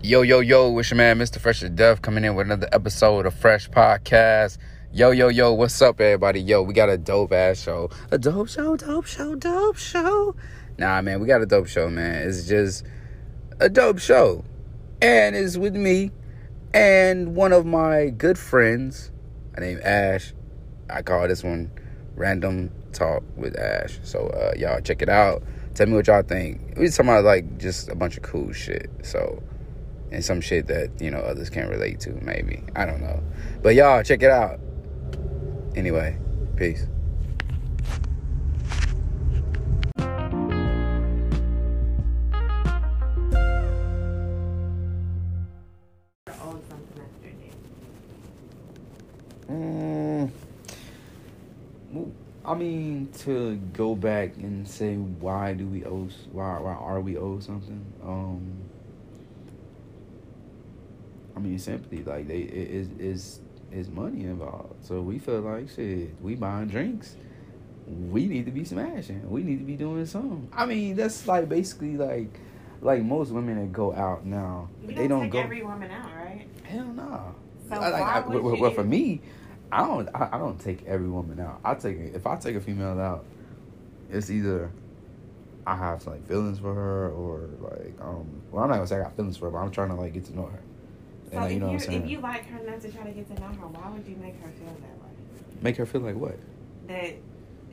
Yo, yo, yo, it's your man, Mr. Fresh to Death, coming in with another episode of Fresh Podcast. Yo, yo, yo, what's up, everybody? Yo, we got a dope ass show. A dope show, dope show, dope show. Nah, man, we got a dope show, man. It's just a dope show. And it's with me and one of my good friends, I named Ash. I call this one Random Talk with Ash. So, uh, y'all check it out. Tell me what y'all think. We talking about like just a bunch of cool shit. So, and some shit that you know others can't relate to maybe. I don't know. But y'all check it out. Anyway peace. Mm, i mean to go back and say why do we owe why, why are we owed something? Um I mean, simply like they it is is is money involved. So we feel like shit. We buying drinks. We need to be smashing. We need to be doing something. I mean, that's like basically like like most women that go out now. You they don't don't take go. every woman out, right? Hell no. So I, like, I, well, well, for me, I don't. I, I don't take every woman out. I take if I take a female out, it's either I have like feelings for her or like um. Well, I'm not gonna say I got feelings for her, but I'm trying to like get to know her. So And if you know you saying? if you like her enough to try to get to know her, why would you make her feel that way? Make her feel like what? That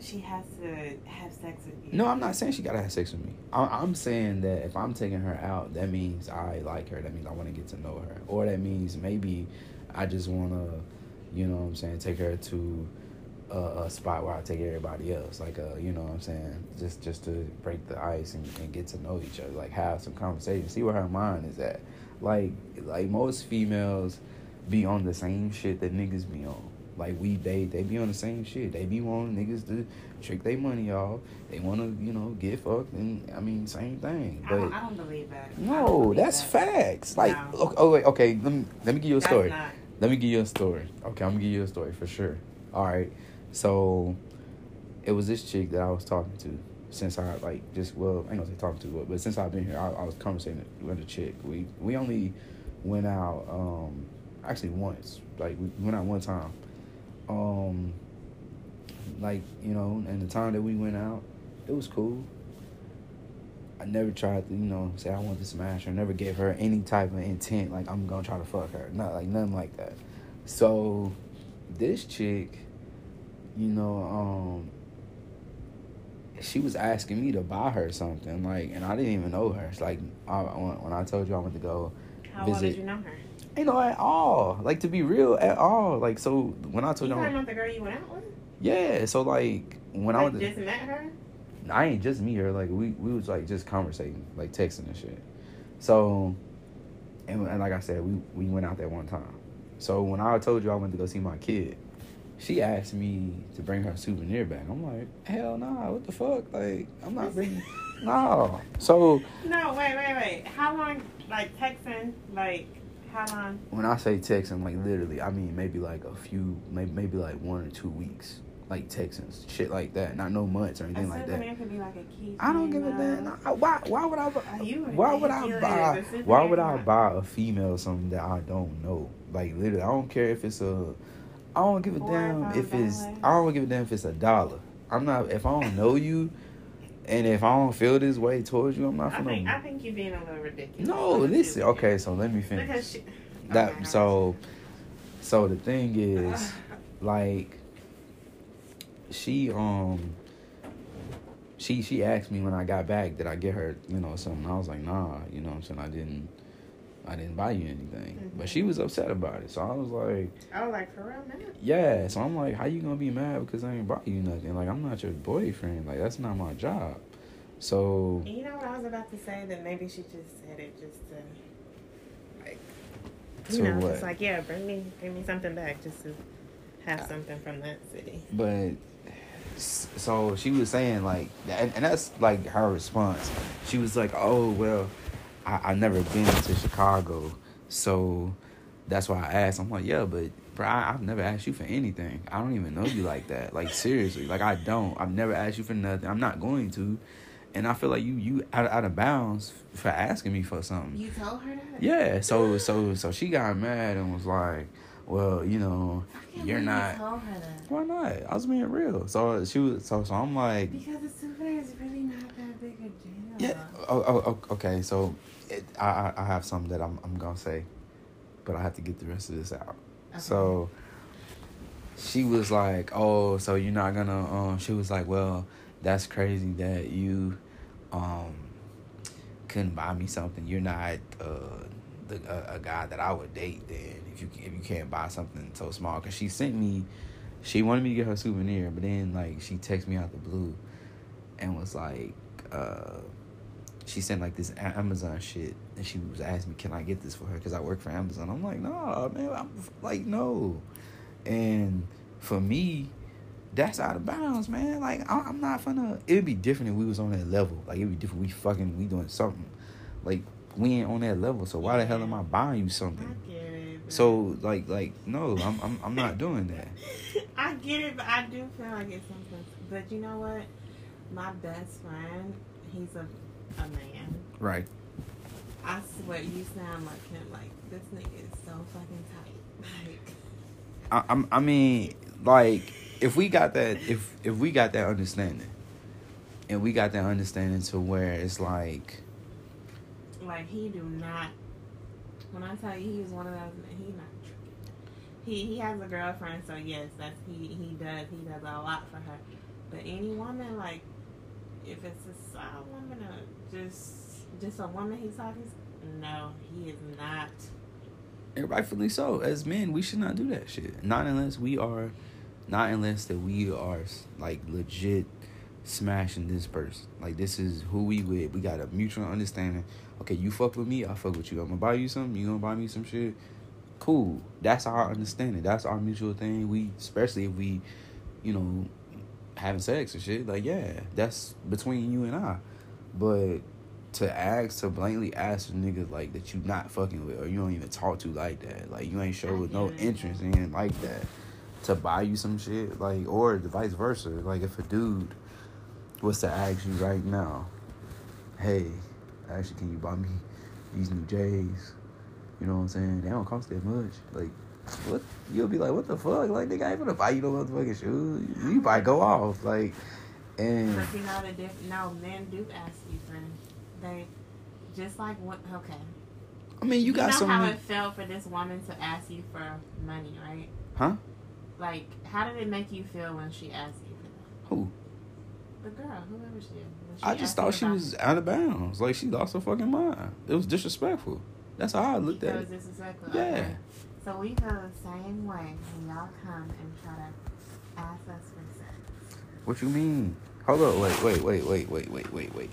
she has to have sex with you. No, I'm not saying she gotta have sex with me. I, I'm saying that if I'm taking her out, that means I like her. That means I want to get to know her, or that means maybe I just want to, you know, what I'm saying, take her to a, a spot where I take everybody else, like a, you know, what I'm saying, just just to break the ice and, and get to know each other, like have some conversation, see where her mind is at. Like like most females be on the same shit that niggas be on. Like we they they be on the same shit. They be wanting niggas to trick their money off. They want to you know get fucked and I mean same thing. I But don't, I don't believe that. No, believe that's that. facts. Like No. okay, oh wait, okay. Let me let me give you a That's story. not- Let me give you a story. Okay, I'm gonna give you a story for sure. All right. So it was this chick that I was talking to since I like just well I ain't gonna say talking to but, but since I've been here I, I was conversating with a chick. We we only went out um actually once like we went out one time. Um like you know and the time that we went out it was cool. I never tried to, you know, say I want to smash her. Never gave her any type of intent, like I'm gonna try to fuck her. Not like nothing like that. So this chick, you know, um, she was asking me to buy her something, like, and I didn't even know her. It's like I, when when I told you I went to go How well did visit, you know her? you know, at all. Like to be real, at all. Like so, when I told You you, I talking about the girl you went out with? yeah. So like when I Like, went, to, just met her? I ain't just me her. Like we we was like just conversating, like texting and shit. So, and, and like I said, we we went out there one time. So when I told you I went to go see my kid, she asked me to bring her souvenir back. I'm like, hell nah, what the fuck? Like I'm not bringing. no. So No, wait, wait, wait. How long, like, texting, like, how long? when I say texting, like literally, I mean maybe like a few, maybe maybe like one or two weeks, like texting shit like that. Not no months or anything like that. be like a key. I don't give a damn. Why? Why would I? Are you Why would I buy? Why would I buy a female something that I don't know? Like literally, I don't care if it's a. I don't give a damn if it's. dollars. I don't give a damn if it's a dollar. I'm not. If I don't know you, and if I don't feel this way towards you, I'm not I gonna. think, I think you're being a little ridiculous. no, listen. Okay, so let me finish. Because she, that okay, so. So the thing is, like, she um. She she asked me when I got back, did I get her, you know, something? I was like, nah, you know what I'm saying? I didn't I didn't buy you anything. But she mm-hmm. was upset about it. So I was like, I was like, for real, man. Yeah. So I'm like, how you gonna be mad because I ain't bought you nothing? Like I'm not your boyfriend. Like that's not my job. So you know what I was about to say? That maybe she just said it just to, like, you know, what? just like, yeah, bring me, bring me something back just to have something from that city. but so she was saying like and, and that's like her response. She was like, Oh well, I, I never been to Chicago, so that's why I asked. I'm like, Yeah, but bro, I, I've never asked you for anything. I don't even know you like that. Like seriously. Like I don't. I've never asked you for nothing. I'm not going to. and I feel like you you out out of bounds for asking me for something. You told her that. Yeah, so so so she got mad and was like, "Well, you know, you're not." You told her that. Why not? I was being real. So she was so so I'm like, Because the souvenir is really not that big a deal. yeah. Oh, oh, oh okay. So it, I I have something that I'm I'm gonna say, but I have to get the rest of this out. Okay. So she was like, "Oh, so you're not gonna?" Um, she was like, "Well, that's crazy that you um couldn't buy me something. You're not uh the a, a guy that I would date. Then if you if you can't buy something so small, because she sent me, she wanted me to get her souvenir, but then like she texted me out the blue, and was like, uh." She sent like this Amazon shit, and she was asking me, "Can I get this for her?" Because I work for Amazon. I'm like, "No, man, I'm like, no." And for me, that's out of bounds, man. Like I, I'm not gonna. It'd be different if we was on that level. Like it'd be different. We fucking we doing something. Like we ain't on that level. So why the hell am I buying you I something? get it. So like like no, I'm I'm I'm not doing that. I get it, but I do feel like it's something. But you know what? My best friend, he's a a man. Right. I swear, you sound like him. Like this nigga is so fucking tight. Like I I'm, I mean like if we got that if if we got that understanding, and we got that understanding to where it's like like he do not. When I tell you, he one of those. He not. He he has a girlfriend, so yes, that's he he does he does a lot for her. But any woman, like if it's a side woman or just just a woman he's talking, to, no, he is not. And rightfully so. As men, we should not do that shit. Not unless we are, not unless that we are like legit smashing this person. Like this is who we with. We got a mutual understanding. Okay, you fuck with me, I fuck with you. I'm gonna buy you something. You gonna buy me some shit. Cool. That's our understanding. That's our mutual thing. We, especially if we, you know, having sex and shit. Like yeah, that's between you and I. But to ask to blatantly ask a nigga like that you not fucking with or you don't even talk to like that, like you ain't show no interest in like that, to buy you some shit like or the vice versa. Like if a dude was to ask you right now, hey, actually can you buy me these new J's? You know what I'm saying? They don't cost that much. Like what you'll be like, what the fuck? Like nigga I ain't gonna buy you no motherfucking shoes. You might go off. Like and But you know the diff- No, men do ask you for. They just like what? Okay. I mean you got know some how it felt for this woman to ask you for money, right? Huh? Like, how did it make you feel when she asked you for that? Who? The girl, whoever she is. she I just thought she about- was out of bounds. Like she lost her fucking mind. It was disrespectful. That's how I looked It at was it. disrespectful. Yeah. Okay. So we go the same way when y'all come and try to ask us for sex. What you mean? Hold up, wait, wait, wait, wait, wait, wait, wait, wait.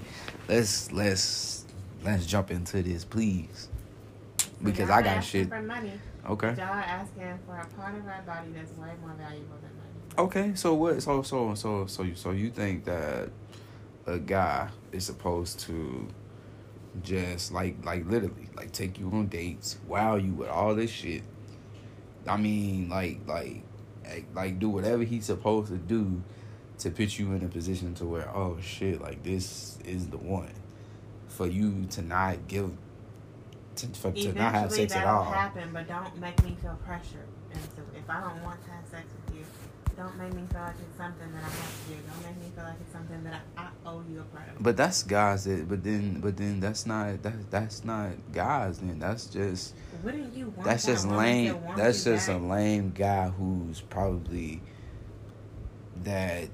Let's let's let's jump into this, please. Because I got asking shit. for money. Okay. Y'all are asking for a part of our body that's way more valuable than money. Okay. So what? So so so so you so you think that a guy is supposed to just like like literally like take you on dates, wow you with all this shit. I mean, like like like, do whatever he's supposed to do to put you in a position to where oh shit like this is the one for you to not give to, for, to not have sex at all. happen, but don't make me feel pressured. into if I don't want to have sex with you, don't make me feel like it's something that I have to do. Don't make me feel like it's something that I, I owe you a part of. But that's guys that. But then, but then that's not that. That's not guys. Then that's just what do you want? that's just lame. That's you just a lame guy who's probably that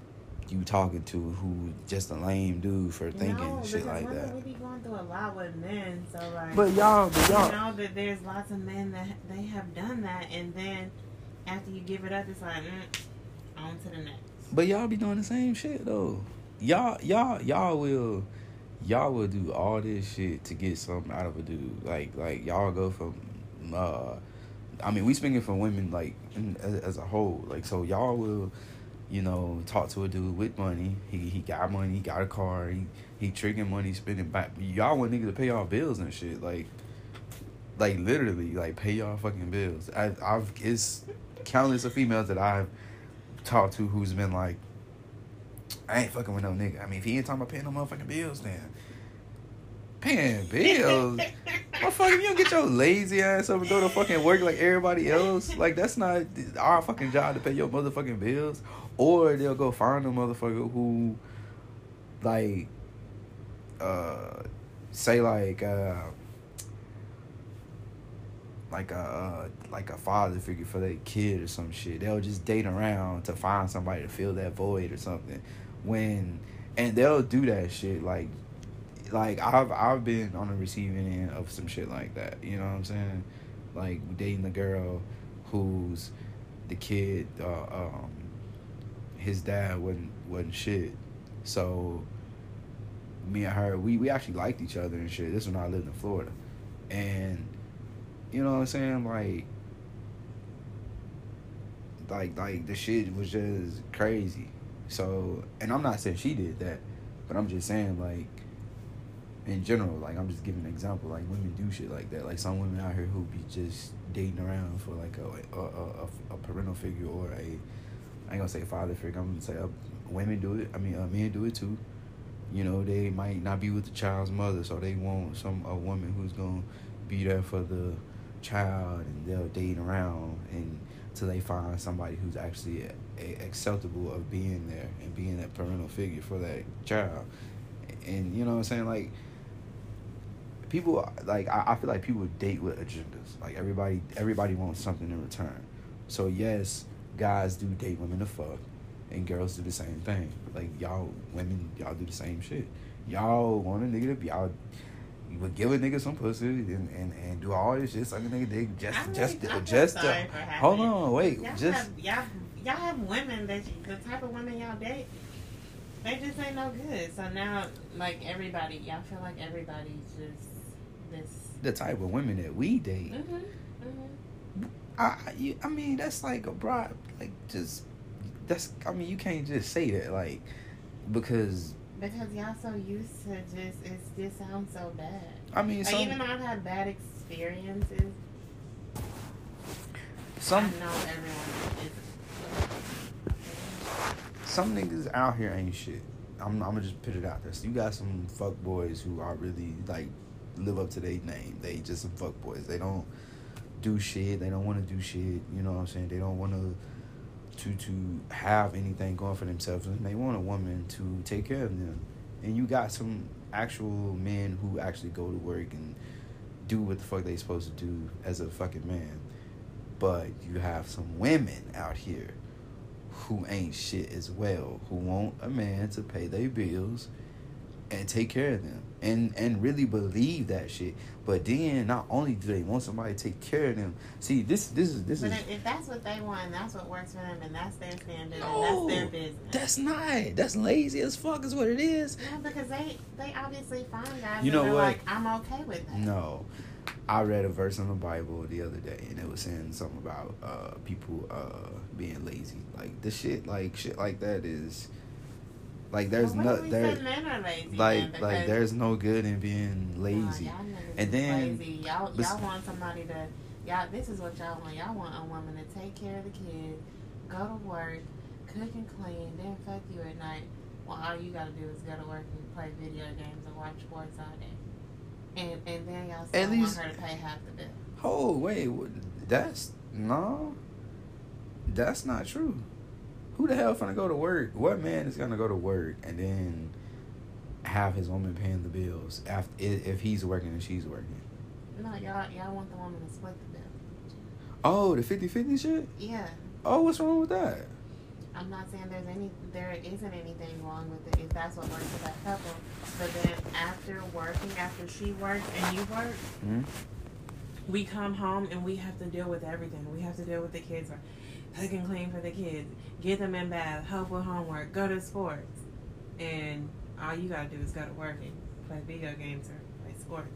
you talking to who just a lame dude for thinking no, shit because like women, that. We be going through a lot with men, so like. But y'all, but you y'all, know that there's lots of men that they have done that, and then after you give it up, it's like mm, on to the next. but y'all be doing the same shit though. Y'all, y'all, y'all will, y'all will do all this shit to get something out of a dude. Like, like y'all go from, uh, I mean, we speaking for women like as, as a whole. Like, so y'all will, you know, talk to a dude with money. He he got money. He got a car. He he tricking money, spending back. Y'all want niggas to pay y'all bills and shit. Like, like literally, like pay y'all fucking bills. I, I've it's countless of females that I've talked to who's been like, I ain't fucking with no nigga. I mean, if he ain't talking about paying no motherfucking bills, then paying bills. Motherfucker, you don't get your lazy ass up and go to fucking work like everybody else, like that's not our fucking job to pay your motherfucking bills. Or they'll go find a motherfucker who, like, uh, say like, uh, like a uh, like a father figure for their kid or some shit. They'll just date around to find somebody to fill that void or something. When and they'll do that shit like like I've I've been on the receiving end of some shit like that. You know what I'm saying? Like dating the girl who's the kid. Uh, um, his dad wasn't wasn't shit. So me and her, we we actually liked each other and shit. This when I lived in Florida, and you know what I'm saying, like. Like like the shit was just crazy, so and I'm not saying she did that, but I'm just saying like in general, like I'm just giving an example. Like women do shit like that. Like some women out here who be just dating around for like a a, a, a parental figure or a I ain't gonna say father figure. I'm gonna say uh, women do it. I mean, uh, men do it too. You know, they might not be with the child's mother, so they want some a woman who's gonna be there for the child, and they'll date around and until they find somebody who's actually a, a acceptable of being there and being that parental figure for that child. And you know what I'm saying, like people like I, I feel like people date with agendas. Like everybody everybody wants something in return. So yes, guys do date women to fuck, and girls do the same thing. Like y'all women, y'all do the same shit. Y'all want a nigga to y'all you would give a nigga some pussy and, and, and do all this shit, suck a nigga dick just I'm just really- just to, hold on wait Y'all just have, y'all, y'all have women that you, the type of women y'all date, they just ain't no good. So now, like everybody, y'all feel like everybody's just this. the type of women that we date. Mm-hmm, mm-hmm. I I- you, I mean that's like a broad like just that's I mean you can't just say that like because Because y'all so used to just it's just sounds so bad. I mean some even though I've had bad experiences, some I know everyone is. some niggas out here ain't shit. I'm, I'm gonna just put it out there. So you got some fuck boys who are really like live up to their name. They just some fuck boys. They don't do shit. They don't want to do shit. You know what I'm saying? They don't want to to to have anything going for themselves, and they want a woman to take care of them. And you got some actual men who actually go to work and do what the fuck they supposed to do as a fucking man. But you have some women out here who ain't shit as well, who want a man to pay their bills and take care of them and and really believe that shit. But then not only do they want somebody to take care of them, see this this is this But is if, if that's what they want, that's what works for them, and that's their standard, No, and that's their business. that's not that's lazy as fuck is what it is. No, because they they obviously find guys. You know what? Like I'm okay with that. No. I read a verse in the Bible the other day and it was saying something about uh people uh being lazy. Like the shit like shit like that is like there's Well, no what if we there men then? like like there's no good in being lazy. And then- lazy. y'all y'all want somebody to y'all. This is what y'all want. Y'all want a woman to take care of the kid, go to work, cook and clean, then fuck you at night. Well, all you gotta do is go to work and play video games and watch sports all day. And and then y'all still At want least- her to pay half the bill. Oh wait, that's no, that's not true. Who the hell finna go to work? What man is gonna go to work and then have his woman paying the bills after if if he's working and she's working? No, y'all y'all want the woman to split the bill. Oh, the 50-50 shit. Yeah. Oh, what's wrong with that? I'm not saying there's any, there isn't anything wrong with it if that's what works for that couple. But then after working, after she works and you work, Hmm? we come home and we have to deal with everything. We have to deal with the kids, or cook and clean for the kids, get them in bath, help with homework, go to sports, and all you gotta do is go to work and play video games or play sports,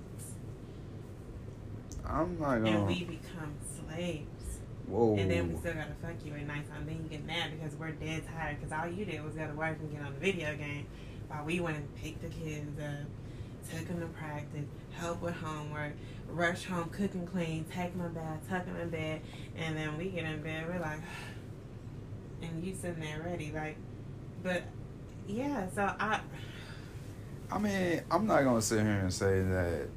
I'm not and gonna. we become slaves. Whoa. And then we still gotta fuck you at nighttime. Then you get mad because we're dead tired because all you did was go to work and get on the video game while we went and picked the kids up, took them to practice, help with homework, rush home, cook and clean, take my bath, tuck in my bed, and then we get in bed. We're like, and you sitting there ready, like, but yeah, so I I mean, I'm not gonna sit here and say that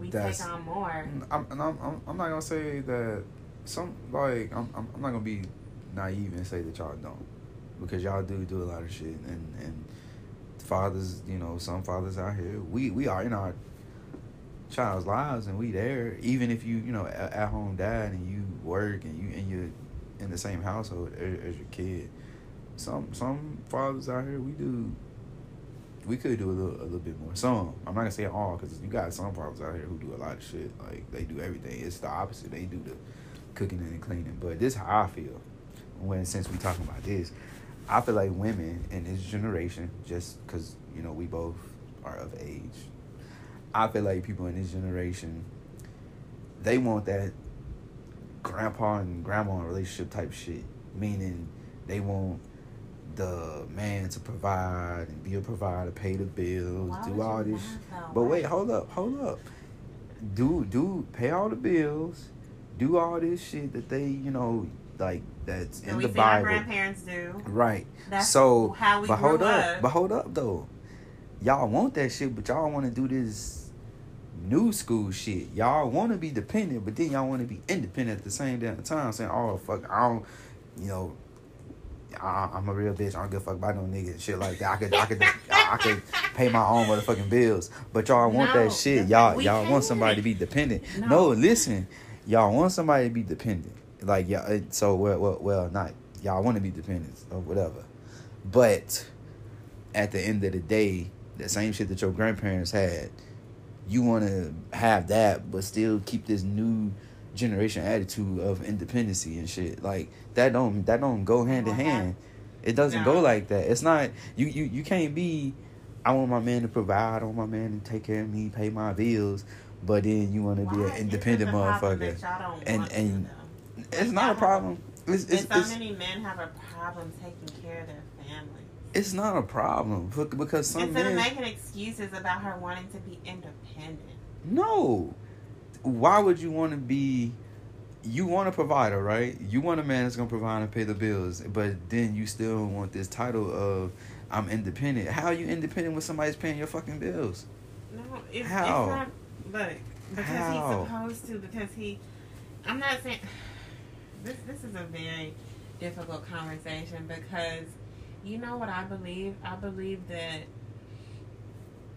we That's- take on more. I'm, I'm, I'm, I'm not gonna say that some like I'm, I'm I'm not gonna be naive and say that y'all don't because y'all do do a lot of shit and and fathers you know some fathers out here we we are in our child's lives and we there even if you you know at, at home dad and you work and you and you're in the same household as, as your kid some some fathers out here we do we could do a little, a little bit more. Some, I'm not gonna say all, because you got some fathers out here who do a lot of shit. Like they do everything. It's the opposite. They do the cooking and cleaning. But this is how I feel. When since we talking about this, I feel like women in this generation, just because you know we both are of age, I feel like people in this generation, they want that grandpa and grandma relationship type shit. Meaning, they want the man to provide and be a provider, pay the bills, Why do all this. laugh? But wait, hold up, hold up. Do do pay all the bills, do all this shit that they, you know, like that's And in we the see our Bible. grandparents do. Right. That's so how we but grew hold up, up. but hold up though. Y'all want that shit, but y'all want to do this new school shit. Y'all want to be dependent, but then y'all want to be independent at the same damn time. Saying, "Oh fuck, I don't," you know, I, I'm a real bitch. I don't give a fuck about no nigga and shit like that. I could, I could, I could pay my own motherfucking bills. But y'all want No, that shit. Y'all, y'all want somebody to be dependent. No. No, listen, y'all want somebody to be dependent. Like yeah, uh, so well, well, well, not y'all want to be dependent or whatever. But at the end of the day, the same shit that your grandparents had, you want to have that, but still keep this new generation attitude of independency and shit. Like that don't that don't go hand in hand. It doesn't No. go like that. It's not you you you can't be. I want my man to provide. I want my man to take care of me, pay my bills. But then you want to be an independent motherfucker. that y'all don't And- and? It's not a problem. It's it's, and so it's, many men have a problem taking care of their family. it's not a problem Bec- because some Instead men of making excuses about her wanting to be independent. No. Why would you want to be? You want a provider, right? You want a man that's gonna provide and pay the bills, but then you still want this title of I'm independent. How are you independent when somebody's paying your fucking bills? No, it's, How? it's not. Look, because How? he's supposed to. Because he. I'm not saying. This this is a very difficult conversation because you know what I believe. I believe that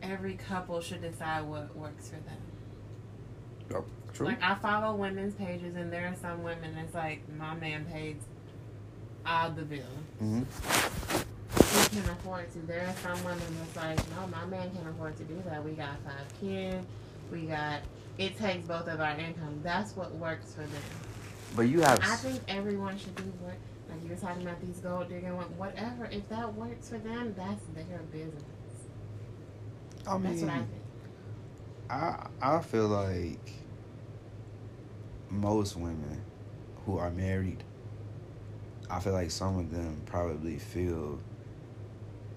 every couple should decide what works for them. True. Like I follow women's pages, and there are some women that's like, my man pays all the bills. hmm He can afford to. There are some women that's like, no, my man can't afford to do that. We got five kids. We got. It takes both of our income. That's what works for them. But you have. I think everyone should do what, like you were talking about these gold digging, what- whatever. If that works for them, that's their business. I That's what I mean, think. I I feel like most women who are married, I feel like some of them probably feel,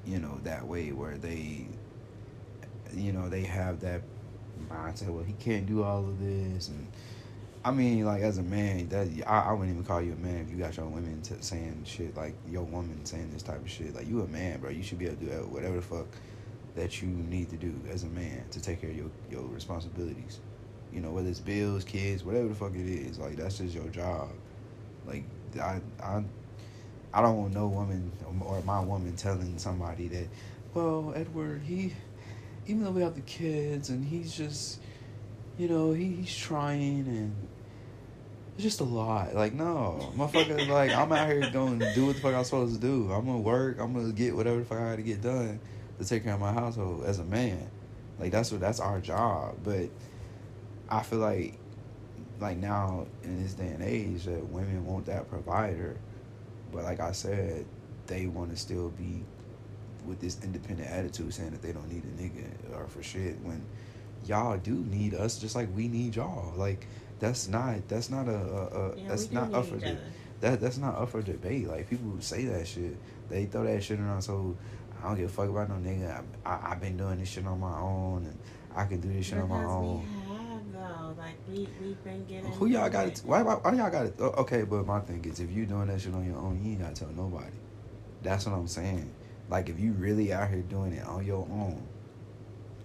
you know, that way where they, you know, they have that mindset. Well, he can't do all of this, and I mean, like as a man, that I, I wouldn't even call you a man if you got your women to saying shit like your woman saying this type of shit. Like you a man, bro. You should be able to do whatever the fuck that you need to do as a man to take care of your, your responsibilities. You know, whether it's bills, kids, whatever the fuck it is, like that's just your job. Like I I I don't want no woman or my woman telling somebody that, well, Edward, he even though we have the kids and he's just you know, he, he's trying and it's just a lot. Like, no, motherfucker, like, I'm out here going to do what the fuck I'm supposed to do. I'm gonna work, I'm gonna get whatever the fuck I gotta get done to take care of my household as a man. Like that's what that's our job. But I feel like like now in this day and age that women want that provider. But like I said, they wanna still be with this independent attitude saying that they don't need a nigga or for shit when y'all do need us just like we need y'all. Like that's not that's not a, a, a Yeah, that's not up for that that's not up for debate. Like people say that shit, they throw that shit around. So I don't give a fuck about no nigga. I, I I've been doing this shit on my own, and I can do this shit on my Because own. we have though, like we we've been getting. Who y'all got? it. Why, why why y'all got it? Oh, Okay, but my thing is, if you doing that shit on your own, you ain't gotta tell nobody. That's what I'm saying. Like if you really out here doing it on your own,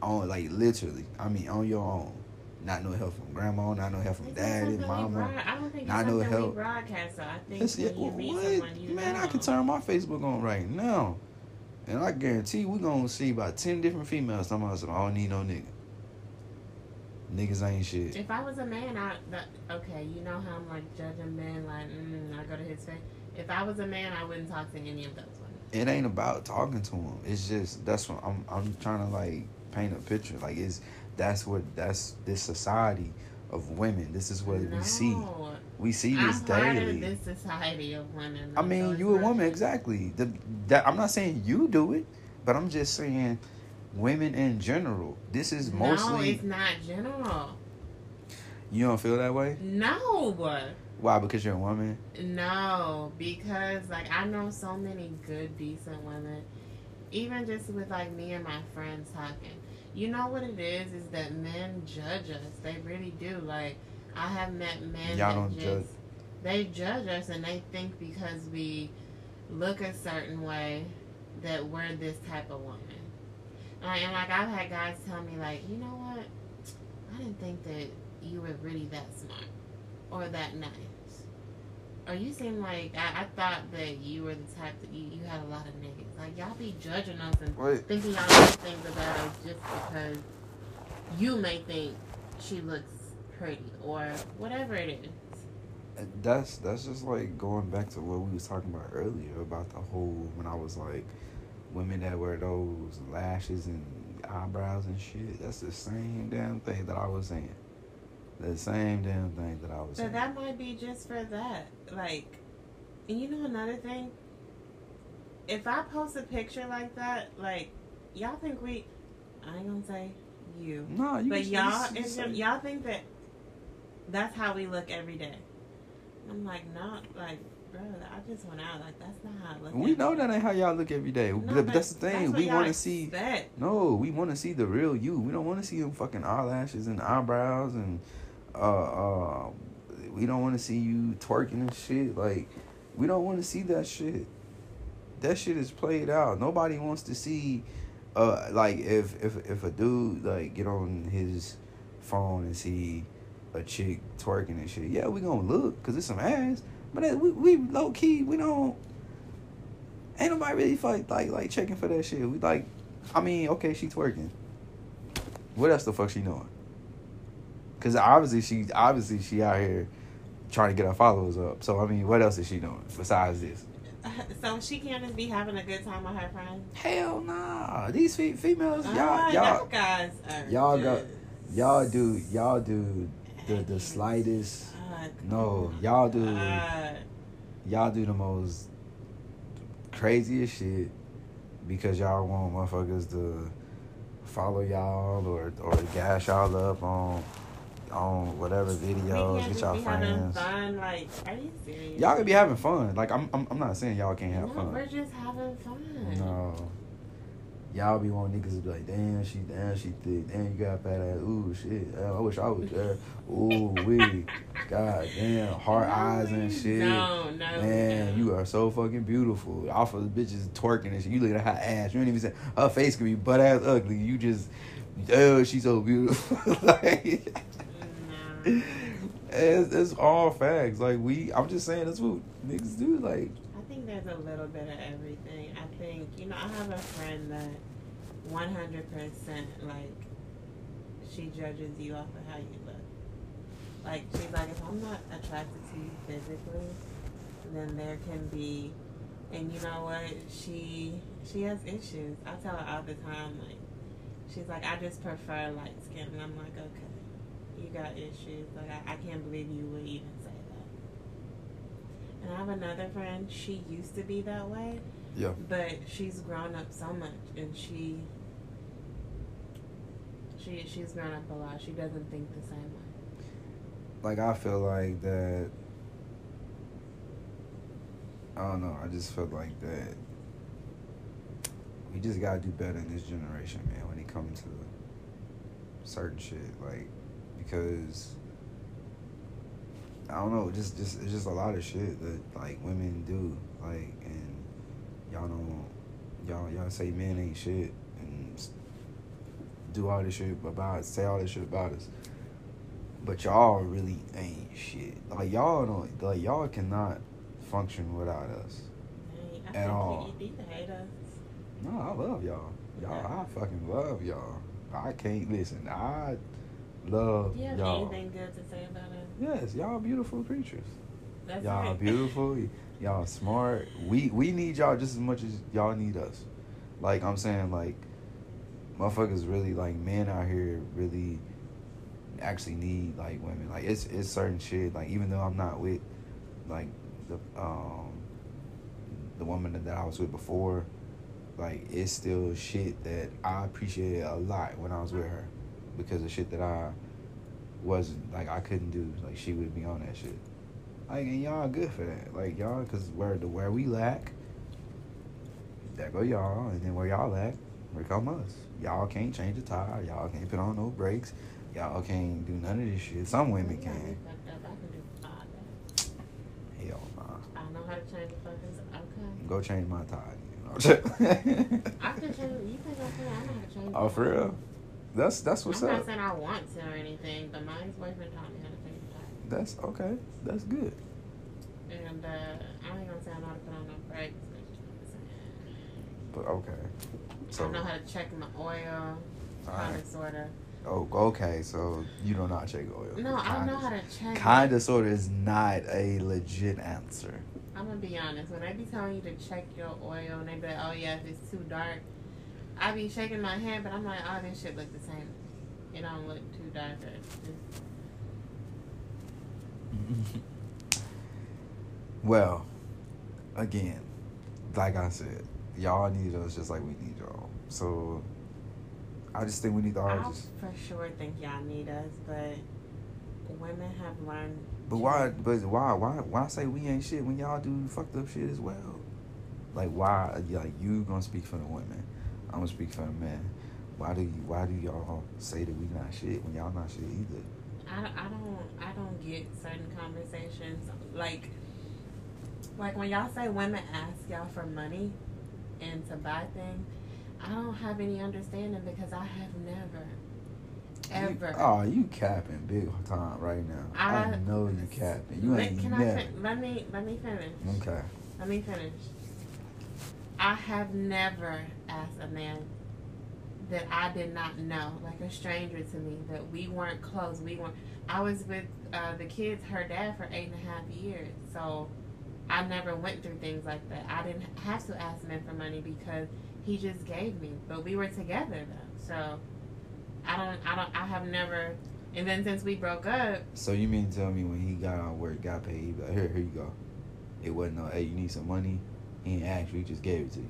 on like literally, I mean on your own, not no help from grandma, not no help from It's daddy, mama. I don't think not no help. broadcast. So I think It's- when you yeah, meet what? someone, you Man, know. I can turn my Facebook on right now. And I guarantee we gonna see about ten different females talking about some I don't need no nigga. Niggas ain't shit. If I was a man, I that, okay. You know how I'm like judging men, like mm, I go to his face. If I was a man, I wouldn't talk to any of those women. It ain't about talking to them. It's just that's what I'm I'm trying to like paint a picture. Like it's that's what that's this society of women. This is what no, we see. We see this I'm part daily. of this society of women. I mean, you a woman, exactly. The, that I'm not saying you do it, but I'm just saying women in general. This is mostly. No, it's not general. you don't feel that way? No, Why? Because you're a woman. no, because like I know so many good, decent women. Even just with like me and my friends talking, you know what it is? Is that men judge us. They really do. Like I have met men Y'all that don't just judge. they judge us and they think because we look a certain way that we're this type of woman. And like I've had guys tell me like, you know what? I didn't think that you were really that smart or that nice. Or you seem like I, I thought that you were the type that you, you had a lot of niggas. Like y'all be judging us and Wait. thinking y'all know things about us just because you may think she looks pretty or whatever it is. That's that's just like going back to what we was talking about earlier about the whole when I was like women that wear those lashes and eyebrows and shit. That's the same damn thing that I was saying. The same damn thing that I was So saying. that might be just for that. Like, and you know another thing? If I post a picture like that, like, y'all think we, I ain't gonna say you, no, you but y'all, you it's, can- y'all think that that's how we look every day. I'm like, no, like, bro, I just went out. Like, that's not how I look. We know day. that ain't how y'all look every day. No, but that's the thing. what we want to see. No, we want to see the real you. We don't want to see them fucking eyelashes and eyebrows and uh uh. We don't want to see you twerking and shit. Like, we don't want to see that shit. That shit is played out. Nobody wants to see, uh, like if if if a dude like get on his phone and see a chick twerking and shit. Yeah, we gonna look because it's some ass. But we we low key we don't. Ain't nobody really like like like checking for that shit. We like, I mean, okay, she twerking. What else the fuck she doing? Cause obviously she obviously she out here trying to get her followers up. So I mean, what else is she doing besides this? So she can't just be having a good time with her friends. Hell nah. These fe- females, y'all Ah, y'all guys are y'all got- just- y'all do y'all do the the slightest. God, No, y'all do God. y'all do the most craziest shit because y'all want motherfuckers to follow y'all or or gas y'all up on on whatever videos, just y'all friends. fun. Like, are you serious? Y'all could be having fun. Like I'm I'm, I'm not saying y'all can't have no, fun. we're just having fun. No. Y'all be wanting niggas to be like, damn, she, damn, she thick, damn, you got fat ass, ooh, shit, uh, I wish I was there, ooh, we, god damn, hard eyes and shit. No, no. Man, no. you are so fucking beautiful. Off of the bitches twerking and shit. You look at her ass. You don't even say her face could be butt ass ugly. You just, oh, she's so beautiful. like, No. it's, it's all facts. Like we, I'm just saying that's what niggas do. Like, think there's a little bit of everything. I think, you know, I have a friend that 100% like she judges you off of how you look. Like she's like, if I'm not attracted to you physically, then there can be, and you know what? She she has issues. I tell her all the time, like she's like, I just prefer light skin, and I'm like, okay, you got issues. Like I, I can't believe you would even. And I have another friend. She used to be that way, yeah, but she's grown up so much, and she she she's grown up a lot. She doesn't think the same way. like I feel like that. I don't know. I just feel like that. We just gotta do better in this generation, man. When it comes to certain shit, like because I don't know. Just just it's just a lot of shit that like women do, like and y'all don't y'all y'all say men ain't shit and do all this shit about say all this shit about us. But y'all really ain't shit. Like y'all don't like y'all cannot function without us. I At all. You hate us. No, I love y'all. Y'all, I fucking love y'all. I can't listen. I love Do you have y'all. anything good to say about us? Yes, y'all beautiful creatures. That's y'all right. beautiful. y'all smart. We we need y'all just as much as y'all need us. Like I'm saying, like motherfuckers really like men out here really actually need like women. Like it's it's certain shit. Like even though I'm not with like the um the woman that I was with before, like it's still shit that I appreciated a lot when I was with her because of shit that I wasn't like I couldn't do. Like she would be on that shit. Like and y'all good for that. Like y'all, cause where the where we lack, there go y'all, and then where y'all lack, here come us. Y'all can't change a tire. Y'all can't put on no brakes. Y'all can't do none of this shit. Some women You got me can. fucked up. I can do all that. Hell nah. I know how to change the fuckers. Okay. Go change my tire. You know. I can change. You think I can? I know how to change. oh, for real? That's that's what's up. I'm not saying I want to or anything, but my ex-boyfriend taught me how to the tire. That's okay. That's good. And uh, I ain't gonna say I know how to put on no brakes. but you know what I'm saying. But okay. So I know how to check my oil, kind of, sort of. Oh, okay. So you don't know how to check oil. No, I know how to check. Kinda, sorta is not a legit answer. I'm gonna be honest. When they be telling you to check your oil, and they be like, "Oh yeah, if it's too dark," I be shaking my head, but I'm like, "Oh, this shit look the same. It don't look too dark." or it's- well, again, like I said, y'all need us just like we need y'all. So I just think we need to all I just. for sure think y'all need us, but women have learned. But why? But why? Why? Why say we ain't shit when y'all do fucked up shit as well? Like why? Like you gonna speak for the women? I'm gonna speak for the man. Why do you? Why do y'all say that we not shit when y'all not shit either? I, don't- I don't I don't get certain conversations like like when y'all say women ask y'all for money and to buy things. I don't have any understanding because I have never ever. You, oh, you capping big time right now. I, I- know you capping. You ain't can I never. fin- let me let me finish. Okay. Let me finish. I have never asked a man that I did not know, like a stranger to me, that we weren't close. We weren't. I was with uh, the kids, her dad, for eight and a half years. So I never went through things like that. I didn't have to ask men for money because he just gave me. But we were together though, so I don't. I don't. I have never. And then since we broke up, So you mean tell me when he got on work, got paid, he like, here, here you go. It wasn't no, hey, you need some money. He ain't asked you, he just gave it to you.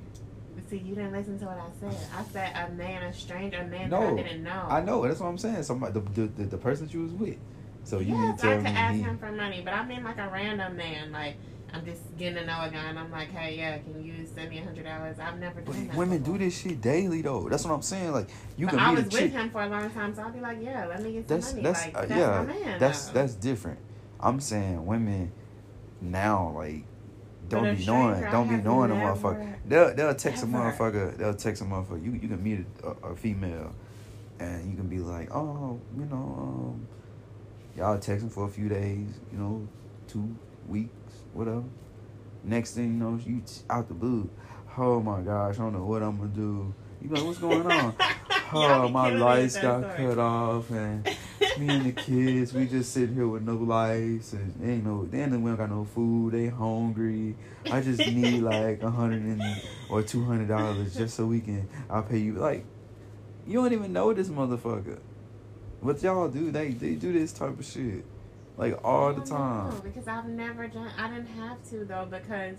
see, you didn't listen to what I said. I said a man, a stranger, a man No, that I didn't know. I know, that's what I'm saying. Somebody, the, the, the, person that you was with. So you yes, to I could ask he, him for money, but I mean like a random man. Like I'm just getting to know a guy, and I'm like, hey, yeah, can you send me a hundred dollars? I've never done that. women before. do this shit daily though. That's what I'm saying. Like you but can I was with chick. him for a long time, so I'll be like, yeah, let me get some That's money. that's like uh, that's yeah. my man. that's though. that's different. I'm saying women now like don't be knowing don't be knowing a motherfucker. They'll they'll text ever. a motherfucker. They'll text a motherfucker. You you can meet a, a female, and you can be like, oh, you know, um, y'all texting for a few days, you know, two weeks, whatever. Next thing you know, you out the blue. Oh my gosh, I don't know what I'm gonna do. You be like, what's going on? Y'all oh, my killing me lights got story. cut off, and me and the kids, we just sit here with no lights, and they ain't no, then we don't got no food. They hungry. I just need like a hundred and or two hundred dollars just so we can. I'll pay you. Like, you don't even know this motherfucker. What y'all do? They they do this type of shit, like all the I don't know, time. because I've never done. I didn't have to though because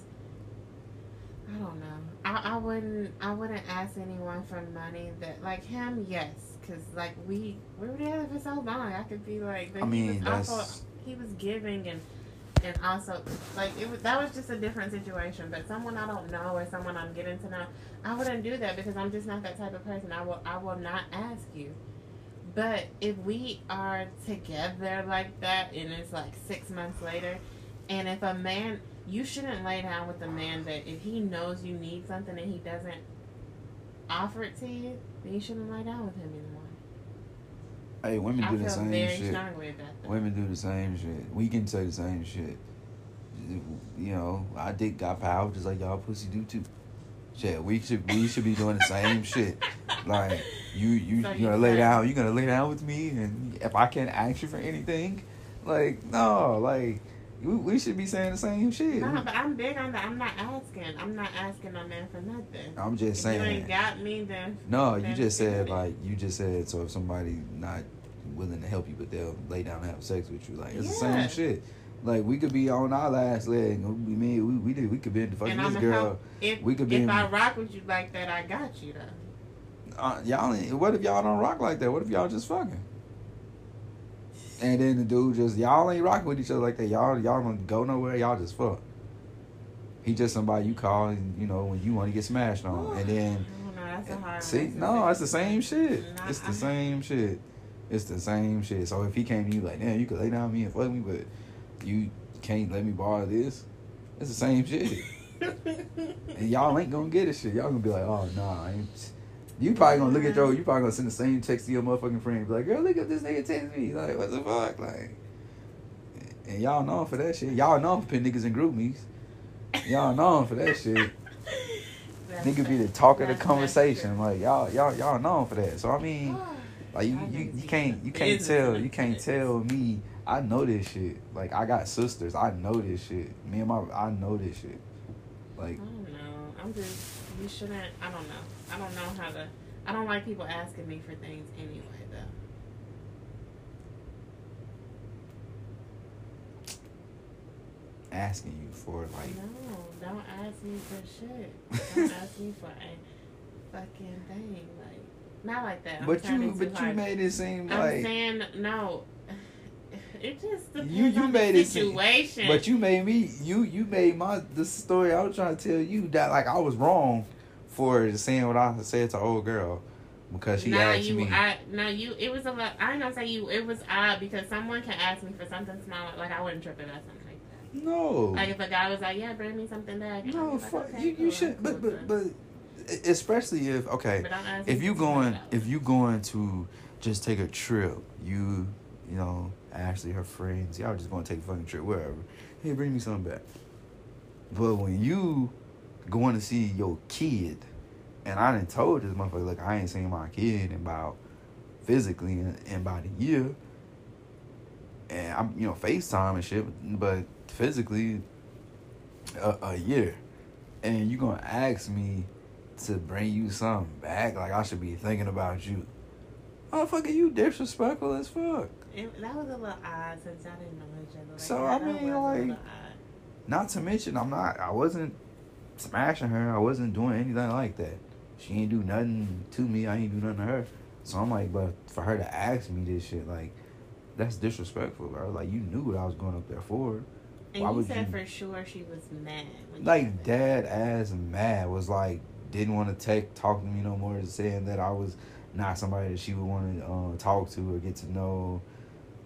I don't know. I, I wouldn't. I wouldn't ask anyone for money that like him. Yes, because like we we were together for so long. I could be like. I mean, he was also he was giving and and also like it was that was just a different situation. But someone I don't know or someone I'm getting to know, I wouldn't do that because I'm just not that type of person. I will I will not ask you. But if we are together like that and it's like six months later, and if a man, you shouldn't lay down with a man that if he knows you need something and he doesn't offer it to you, then you shouldn't lay down with him anymore. Hey, women I do the same very shit. about. Women do the same shit. We can say the same shit. You know, I dick got power just like y'all pussy do too. Shit, we should we should be doing the same shit. Like you you So you you gonna lay down? You gonna lay down with me? And if I can't ask you for anything, like no, like we, we should be saying the same shit. No, but I'm big on that. I'm not asking. I'm not asking a man for nothing. I'm just If you saying. ain't got me, then No, you just said like you just said. So if somebody not willing to help you, but they'll lay down and have sex with you, like it's the same shit. Like we could be on our last leg. We mean we we did we could be in the fucking this girl. help. If we could be if in- I rock with you like that, I got you though. Uh, y'all, what if y'all don't rock like that? What if y'all just fucking? And then the dude just y'all ain't rocking with each other like that. Y'all y'all don't go nowhere. Y'all just fuck. He just somebody you call and you know when you want to get smashed on, and then Oh, no, eh, hard See, no, it's the same shit. Nah, It's the same shit. It's the same shit. So if he came to you like, damn, you could lay down me and fuck me, but you can't let me borrow this, it's the same shit. And y'all ain't gonna get it shit. Y'all gonna be like, oh nah, I ain't. You probably gonna look at your, mm-hmm. you probably gonna send the same text to your motherfucking friend, be like, girl, look at this nigga text me, like, what the fuck, like. And y'all know for that shit. Y'all know for putting niggas in group meets. Y'all know for that shit. Nigga be the fact. talk of the That's- that's conversation. Like y'all, y'all, y'all known for that. So I mean, like you, you, you can't, you can't tell, you can't tell me. I know this shit. Like I got sisters. I know this shit. Me and my, I know this shit. Like I don't know. I'm just. You shouldn't. I don't know. I don't know how to. I don't like people asking me for things anyway, though. asking you for like, No, don't ask me for shit. Don't ask me for a fucking thing. Like, not like that. I'm but you, but you made it seem I'm like, saying no. It just depends You- you on made the it situation. but you made me, you, you made my the story I was trying to tell you that like I was wrong for saying what I said to old girl because she nah, asked you, me. I, no, you. It was a lot. I ain't gonna say you. It was odd because someone can ask me for something small. Like I wouldn't trip about something like that. no, Like if a guy was like, "Yeah, bring me something back." No, like, fuck "Okay, you. You cool, should, but cool, but cool." but e, especially if okay, But if you going if you going to just take a trip, you you know Ashley, her friends, y'all just going to take a fucking trip wherever. Hey, bring me something back. But when you going to see your kid, and I done told this motherfucker, look, I ain't seen my kid in about physically in, in about a year. And I'm, you know, FaceTime and shit, but physically a, a year. And you gonna ask me to bring you something back? Like I should be thinking about you. Motherfucker, you disrespectful as fuck. It, that was a little odd since I didn't know each other. Like, So, I mean, like- Not to mention, I'm not. I wasn't smashing her. I wasn't doing anything like that. She ain't do nothing to me. I ain't do nothing to her. So I'm like, but for her to ask me this shit, like, that's disrespectful, bro. Like you knew what I was going up there for. And why you said you- for sure she was mad. Like dad ass mad was like didn't want to take talk to me no more, saying that I was not somebody that she would want to uh, talk to or get to know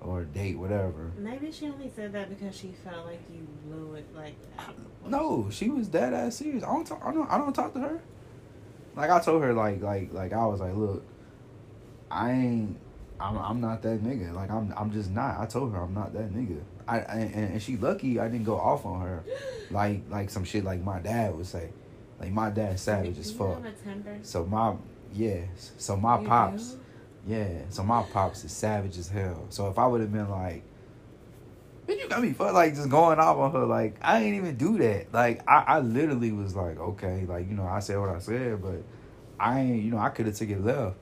or date, whatever. Maybe she only said that because she felt like you blew it like that. No, she was dead ass serious. I don't talk. I don't. I don't talk to her. Like I told her, like like like I was like, look, I ain't. I'm I'm not that nigga. Like I'm I'm just not. I told her I'm not that nigga. I, I and, and she lucky I didn't go off on her, like like some shit like my dad would say. Like my dad's savage as fuck. have a temper? So my yeah. So my You pops. do? Yeah, so my pops is savage as hell. So if I would have been like, man, you got me fuck like just going off on her, like I ain't even do that. Like I, I literally was like, okay, like you know, I said what I said, but I ain't, you know, I could have took it left,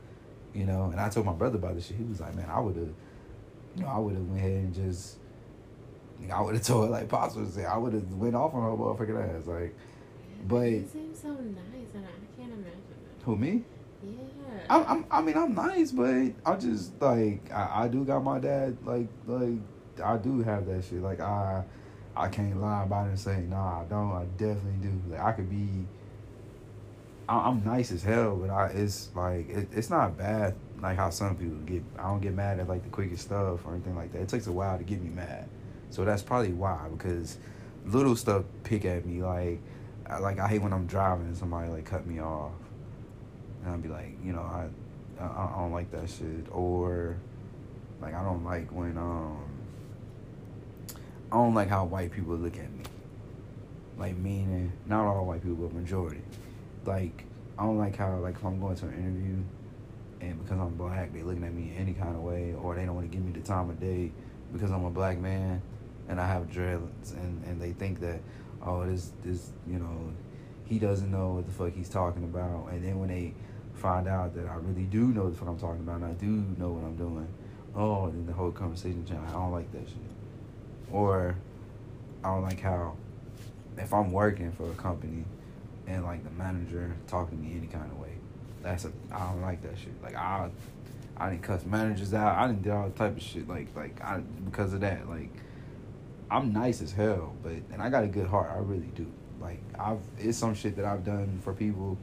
you know. And I told my brother about this shit. He was like, man, I would have, you know, I would have went ahead and just, I would have told her like there. I would have went off on her motherfucking ass, like, but You seem so nice, and I can't imagine it. who me? I'm, I'm, I mean, I'm nice, but I just like I, I do got my dad like like I do have that shit. Like I I can't lie about it and say nah, I don't. I definitely do. Like I could be. I, I'm nice as hell, but I it's like it, it's not bad. Like how some people get. I don't get mad at like the quickest stuff or anything like that. It takes a while to get me mad, so that's probably why. Because little stuff pick at me. Like like I hate when I'm driving and somebody like cut me off. And I'll be like, you know, I, I, I don't like that shit, or like I don't like when um, I don't like how white people look at me. Like meaning, not all white people, but majority. Like I don't like how like if I'm going to an interview, and because I'm black, they looking at me any kind of way, or they don't want to give me the time of day because I'm a black man, and I have dreads, and and they think that, oh, this this you know, he doesn't know what the fuck he's talking about, and then when they find out that I really do know what I'm talking about, and I do know what I'm doing, oh, then the whole conversation change. I don't like that shit. Or I don't like how if I'm working for a company and like the manager talking to me any kind of way, that's a I don't like that shit. Like I I didn't cuss managers out. I didn't do all type of shit like like I because of that. Like I'm nice as hell, but and I got a good heart. I really do. Like I've it's some shit that I've done for people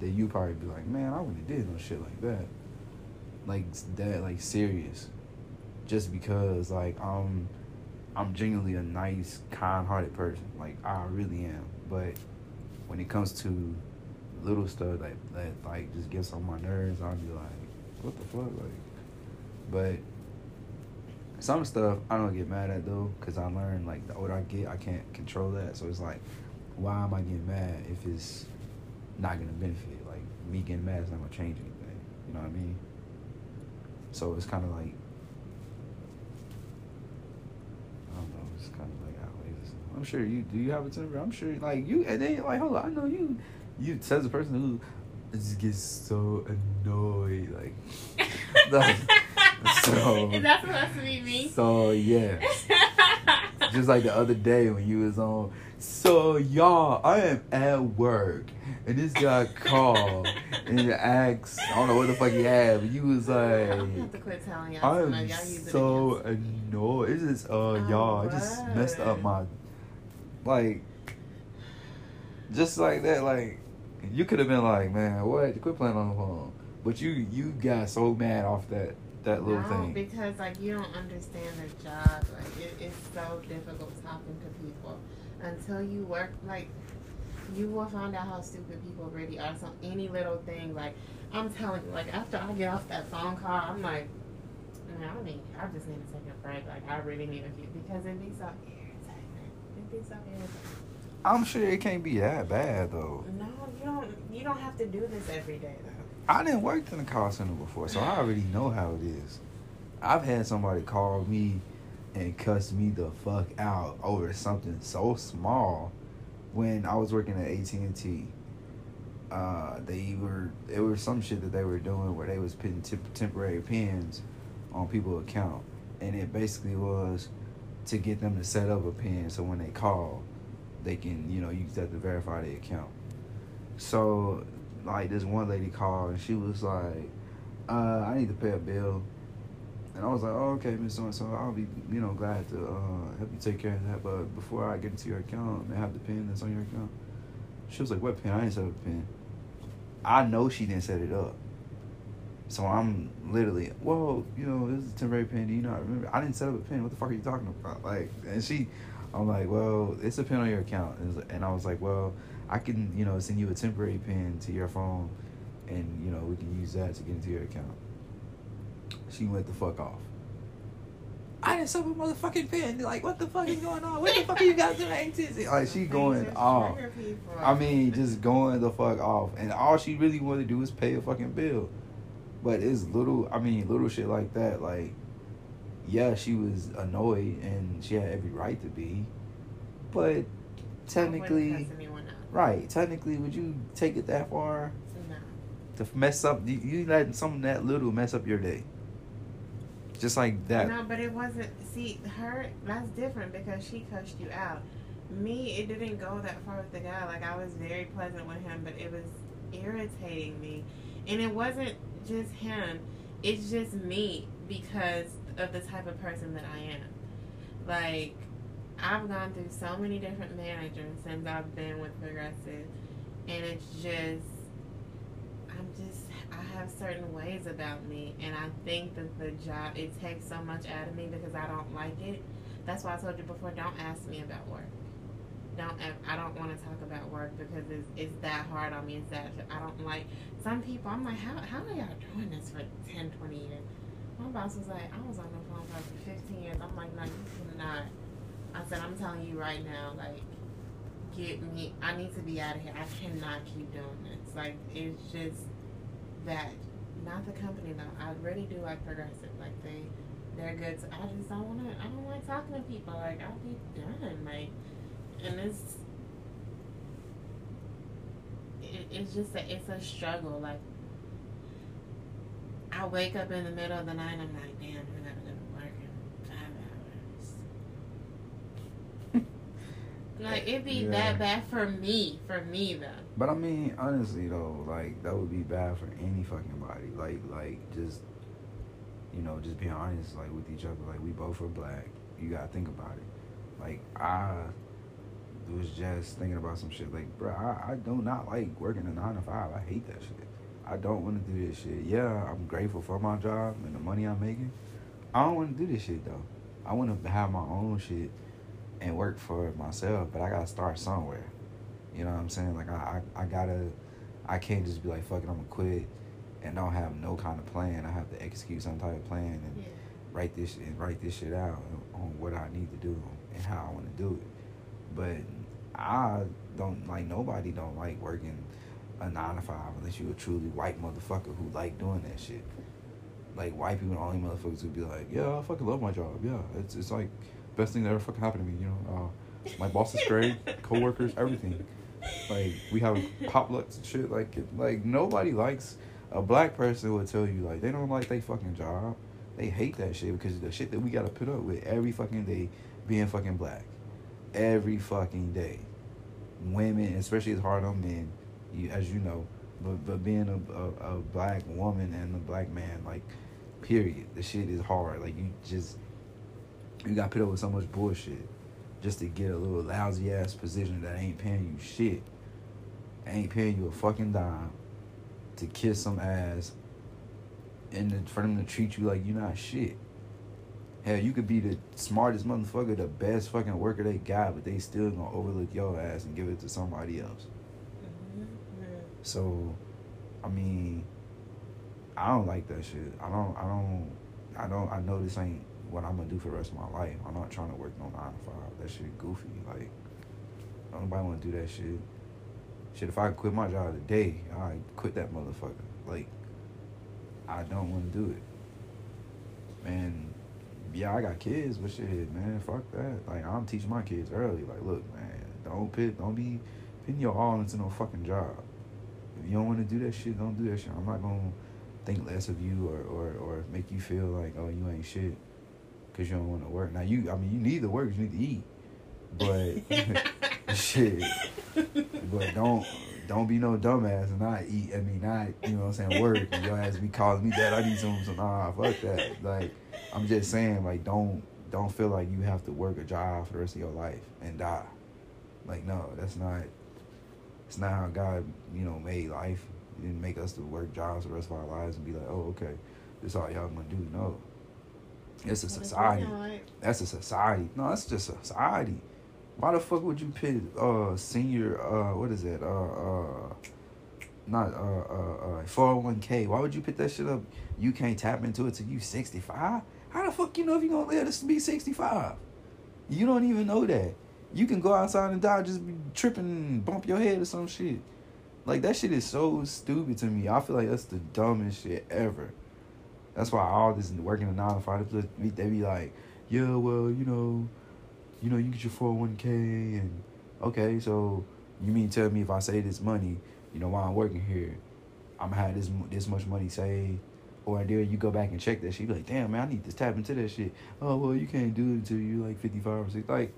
that you probably be like, man, I wouldn't have did no shit like that. Like that, like serious. Just because like I'm I'm genuinely a nice, kind hearted person. Like I really am. But when it comes to little stuff that that like just gets on my nerves, I'll be like, what the fuck, like. But some stuff I don't get mad at though, cause I learned like the older I get, I can't control that. So it's like, why am I getting mad if it's not gonna benefit? Like me getting mad is not gonna change anything. You know what I mean? So it's kind of like I don't know. It's kind of like how it is. I'm sure you do. You have a temper. I'm sure like you and then like hold on. I know you. You says a person who just gets so annoyed like. like so. Is that supposed to be me? So yeah. Just like the other day when you was on. So y'all, I am at work and this guy called and asked, I don't know what the fuck he had, but you was like, I'm gonna have to quit telling y'all. I'm now y'all so annoyed. It's just uh Oh, y'all, I just messed up my like just like that, like you could have been like, man, what? You quit playing on the phone. But you you got so mad off that that little no, thing. because like you don't understand the job. Like it, it's so difficult talking to people until you work. Like you will find out how stupid people really are. So any little thing, like I'm telling you, like after I get off that phone call, I'm like, I need, I just need to take a break. Like I really need a few because it be so irritating. It be so irritating. I'm sure it can't be that bad though. No, you don't. You don't have to do this every day though. I didn't work in the call center before, so I already know how it is. I've had somebody call me and cuss me the fuck out over something so small when I was working at AT and T. Uh, they were it was some shit that they were doing where they was putting temp- temporary pins on people's account, and it basically was to get them to set up a pin so when they call, they can you know use that to verify the account. So like this one lady called and she was like, uh, I need to pay a bill. And I was like, oh, okay, Miss So and so, I'll be, you know, glad to uh, help you take care of that. But before I get into your account, may I have the pin that's on your account? She was like, what pin? I didn't set up a pin. I know she didn't set it up. So I'm literally, well, you know, this is a temporary pin. Do you not remember? I didn't set up a pin. What the fuck are you talking about? Like, and she, I'm like, well, it's a pin on your account. And, and I was like, well, I can, you know, send you a temporary pin to your phone, and you know, we can use that to get into your account. She went the fuck off. I didn't set a motherfucking pin. Like, what the fuck is going on? What the fuck are you guys doing? Like, she going off. I mean, just going the fuck off. And all she really wanted to do is pay a fucking bill. But it's little, I mean, little shit like that. Like, yeah, she was annoyed and she had every right to be. But technically, cuss anyone out. right, technically, would you take it that far No. to mess up? You, you letting something that little mess up your day. Just like that. No, but it wasn't. See, her that's different because she cussed you out. Me, it didn't go that far with the guy. Like I was very pleasant with him, but it was irritating me, and it wasn't just him. It's just me because of the type of person that I am. Like I've gone through so many different managers since I've been with Progressive, and it's just just I have certain ways about me, and I think that the job it takes so much out of me because I don't like it. That's why I told you before. Don't ask me about work. don't I don't want to talk about work because it's, it's that hard on me. It's that I don't like some people. I'm like, how how are y'all doing this for 10, 20 years? My boss was like, I was on the phone for 15 years. I'm like, no, you cannot. I said, I'm telling you right now, like, get me. I need to be out of here. I cannot keep doing this. Like, it's just that. Not the company though. I really do like progressive. Like they, they're good. To, I just don't want to. I don't like talking to people. Like I'll be done. Like, and it's. It, it's just a, it's a struggle. Like I wake up in the middle of the night. I'm like, damn, I gotta go to work in five hours. Like it'd be Yeah. that bad for me. For me though. But I mean, honestly though, like that would be bad for any fucking body. Like, like just you know, just being honest, like with each other. Like we both are black. You gotta think about it. Like I was just thinking about some shit. Like, bro, I, I do not like working a nine to five. I hate that shit. I don't want to do this shit. Yeah, I'm grateful for my job and the money I'm making. I don't want to do this shit though. I want to have my own shit and work for myself, but I gotta start somewhere. You know what I'm saying? Like I, I, I gotta, I can't just be like, fuck it, I'm gonna quit, and don't have no kind of plan. I have to execute some type of plan and Yeah. write this and write this shit out on what I need to do and how I want to do it. But I don't like nobody don't like working a nine to five unless you a truly white motherfucker who like doing that shit. Like white people, the only motherfuckers who be like, yeah, I fucking love my job. Yeah, it's it's like best thing that ever fucking happened to me. You know, uh, my boss is great, coworkers, everything. Like we have potlucks and shit. Like it- like nobody likes a black person will tell you like they don't like their fucking job. They hate that shit because of the shit that we gotta put up with every fucking day being fucking black. Every fucking day. Women, especially it's hard on men, you, as you know. But but being a, a, a black woman and a black man, like, period, the shit is hard. Like you just you got put up with so much bullshit just to get a little lousy ass position that ain't paying you shit. Ain't paying you a fucking dime to kiss some ass and for them to treat you like you're not shit. Hell, you could be the smartest motherfucker, the best fucking worker they got, but they still gonna overlook your ass and give it to somebody else. Mhm. So, I mean, I don't like that shit. I don't. I don't. I don't. I know this ain't what I'm gonna do for the rest of my life. I'm not trying to work no nine to five. That shit goofy. Like, nobody want to do that shit. Shit, if I quit my job today, I quit that motherfucker. Like, I don't want to do it. And yeah, I got kids, but shit, man, fuck that. Like, I'm teaching my kids early. Like, look, man, don't put, don't be putting your all into no fucking job. If you don't want to do that shit, don't do that shit. I'm not gonna think less of you or, or, or make you feel like oh you ain't shit because you don't want to work. Now you, I mean, you need to work, you need to eat, but shit, but don't don't be no dumbass and not eat. I mean, not you know what I'm saying work and your ass be calling me that. I need some, some nah, fuck that. Like I'm just saying, like don't don't feel like you have to work a job for the rest of your life and die. Like no, that's not. It's not how God, you know, made life. He didn't make us to work jobs for the rest of our lives and be like, oh, okay, this all y'all gonna do. No. It's a What if we society. That's a society. No, that's just a society. Why the fuck would you pit uh senior uh what is it? Uh uh not uh uh uh 401k. Why would you put that shit up? You can't tap into it till you 65? How the fuck you know if you gonna live to be 65? You don't even know that. You can go outside and die, just be tripping and bump your head or some shit. Like that shit is so stupid to me. I feel like that's the dumbest shit ever. That's why all this working a nine to five, they be like, yeah, well, you know, you know, you get your four hundred one k and okay, so you mean tell me if I save this money, you know, while I'm working here, I'm gonna have this this much money saved, or there you go back and check that shit, be like, damn man, I need to tap into that shit. Oh well, you can't do it until you like fifty five or six. Like,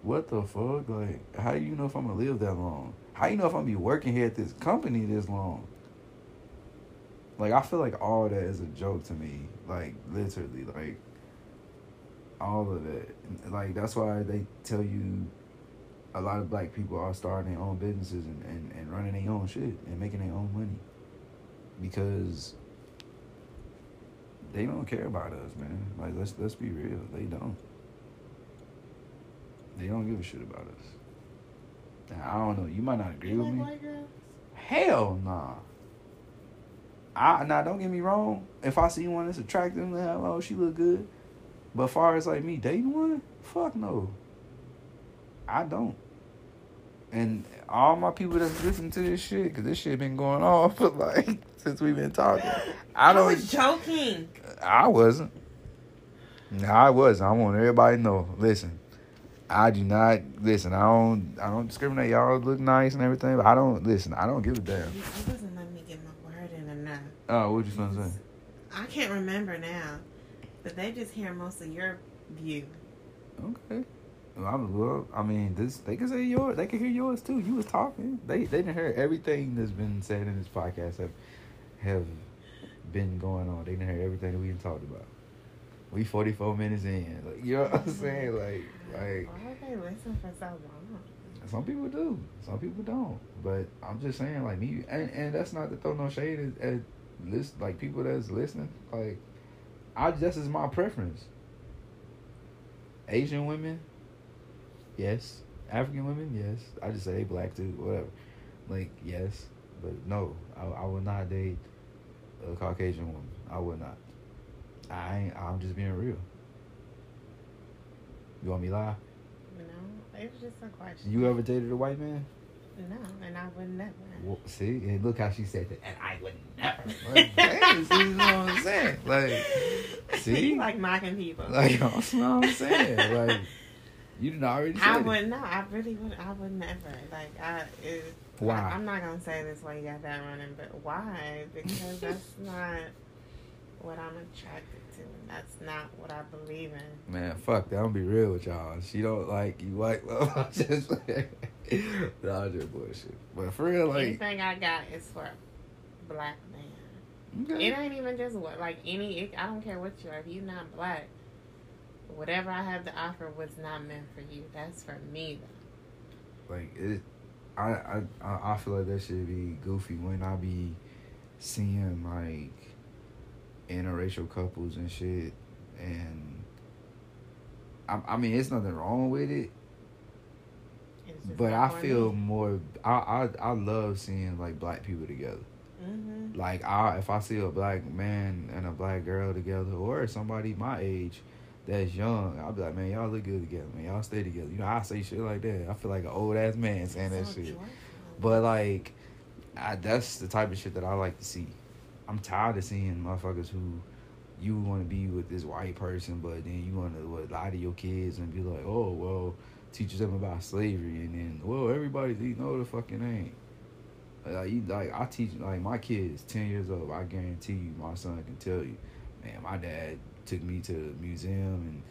what the fuck? Like, how do you know if I'm gonna live that long? How you know if I'm gonna be working here at this company this long? Like I feel like all that is a joke to me. Like literally, like all of it. Like that's why they tell you a lot of black people are starting their own businesses and, and, and running their own shit and making their own money. Because they don't care about us, man. Like let's let's be real. They don't. They don't give a shit about us. Now, I don't know. You might not agree You with like me. Hell nah. I now don't get me wrong. If I see one that's attractive, then oh she look good. But far as like me dating one, fuck no. I don't. And all my people that's listening to this shit, cause this shit been going on for like since we've been talking. I I don't. was joking. I wasn't. No, I wasn't. I want everybody to know. Listen, I do not listen. I don't. I don't discriminate. Y'all look nice and everything, but I don't listen. I don't give a damn. You wasn't letting me get my word in enough. Oh, what you to say? I can't remember now, but they just hear most of your view. Okay. I'm, well, I mean, this they can say yours. They can hear yours too. You was talking. They they didn't hear everything that's been said in this podcast have have been going on. They didn't hear everything that we done talked about. We forty four minutes in. Like, you know what I'm saying? Like like Why would they listen for so long? some people do. Some people don't. But I'm just saying, like me, and, and that's not to throw no shade at, at list like people that's listening. Like, I just is my preference. Asian women, yes. African women, yes. I just say they black too, whatever. Like, yes, but no, I, I would not date a Caucasian woman. I would not. I ain't, I'm just being real. You want me to lie? No, know, it was just a question. You ever dated a white man? No, and I would never. Well, see, and look how she said that. And I would never. Like, damn, see, you know what I'm saying? Like, see, you like mocking people. like, that's what I'm saying. Like, you didn't already. I said it. would no, I really would. I would never. Like I, it, Why? I, am not gonna say this why you got that running, but why? Because that's not what I'm attracted to, and that's not what I believe in. Man, fuck that. I'm gonna be real with y'all. She don't like you white. Well, just, no, I'm just bullshit. But for real, like, Anything I got is for black man. okay. It ain't even just what like any. It, I don't care what you are. If you're not black, whatever I have to offer was not meant for you. That's for me. Though. like it I, I I I feel like that should be goofy when I be seeing like interracial couples and shit and I, I mean it's nothing wrong with it but I feel more I, I I love seeing like black people together Mhm. like I if I see a black man and a black girl together or somebody my age that's young, I'll be like, man, y'all look good together, man. Y'all stay together. You know, I say shit like that. I feel like an old ass man saying that shit. joyful. But like, I, that's the type of shit that I like to see. I'm tired of seeing motherfuckers who you want to be with this white person, but then you want to lie to your kids and be like, oh well, teach them about slavery, and then well, everybody's eating. No, the fucking ain't. Like, like I teach like my kids ten years old. I guarantee you, my son can tell you, man, my dad took me to the museum and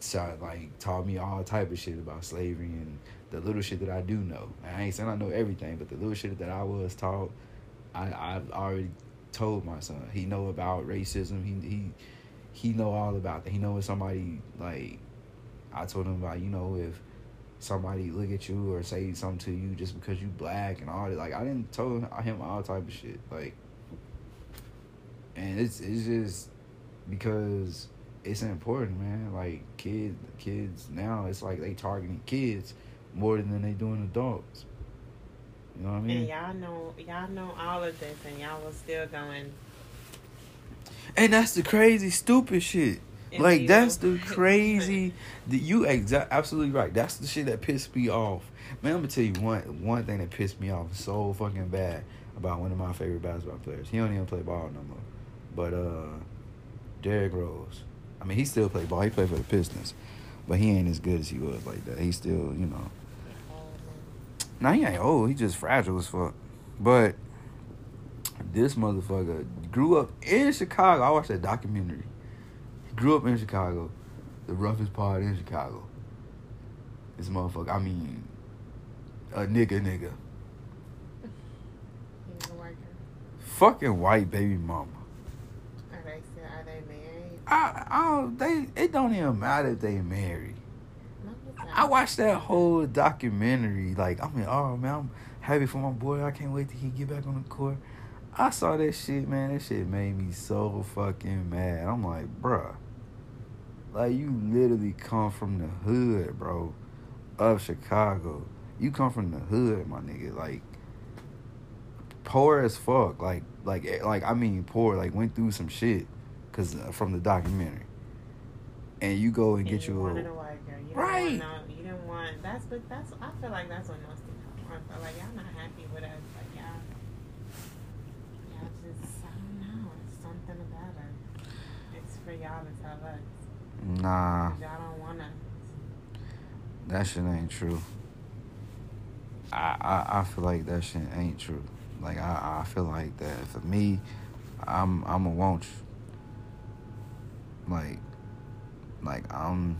started like taught me all type of shit about slavery and the little shit that I do know. I ain't saying I know everything, but the little shit that I was taught, I I've already told my son. He know about racism. He he he know all about that. He know if somebody like I told him about you know if somebody look at you or say something to you just because you black and all that. Like I didn't tell him all type of shit. Like, and it's it's just because it's important, man. Like kids, kids now it's like they targeting kids more than they doing adults. You know what I mean? And y'all know, y'all know all of this, and y'all was still going. And that's the crazy, stupid shit. Like that's the crazy. The, you exact absolutely right. That's the shit that pissed me off. Man, I'm gonna tell you one one thing that pissed me off so fucking bad about one of my favorite basketball players. He don't even play ball no more. But uh, Derrick Rose. I mean, he still play ball. He played for the Pistons, but he ain't as good as he was like that. He still, you know. Now he ain't old. He just fragile as fuck. But this motherfucker grew up in Chicago. I watched that documentary. Grew up in Chicago, the roughest part in Chicago. This motherfucker. I mean, a nigga, nigga, fucking white baby mama. Are they still? Are they married? I, I don't. They. It don't even matter if they married. No. I watched that whole documentary. Like, I mean, oh man, I'm happy for my boy. I can't wait till he get back on the court. I saw that shit, man. That shit made me so fucking mad. I'm like, bruh, like you literally come from the hood, bro. of Chicago. You come from the hood, my nigga. Like poor as fuck. Like like eh, like I mean poor. Like went through some shit, cause uh, from the documentary. And you go and, And get you you a wanted a white girl. You Right. No, you didn't want. That's but that's. I feel like that's what most people want. But like y'all not happy with us. Like y'all. Y'all just. I don't know. It's something about us. It's for y'all to tell us. Nah. 'Cause Y'all don't want us. That shit ain't true. I, I I feel like that shit ain't true. Like I, I feel like that for me, I'm I'm a want you. Like like I'm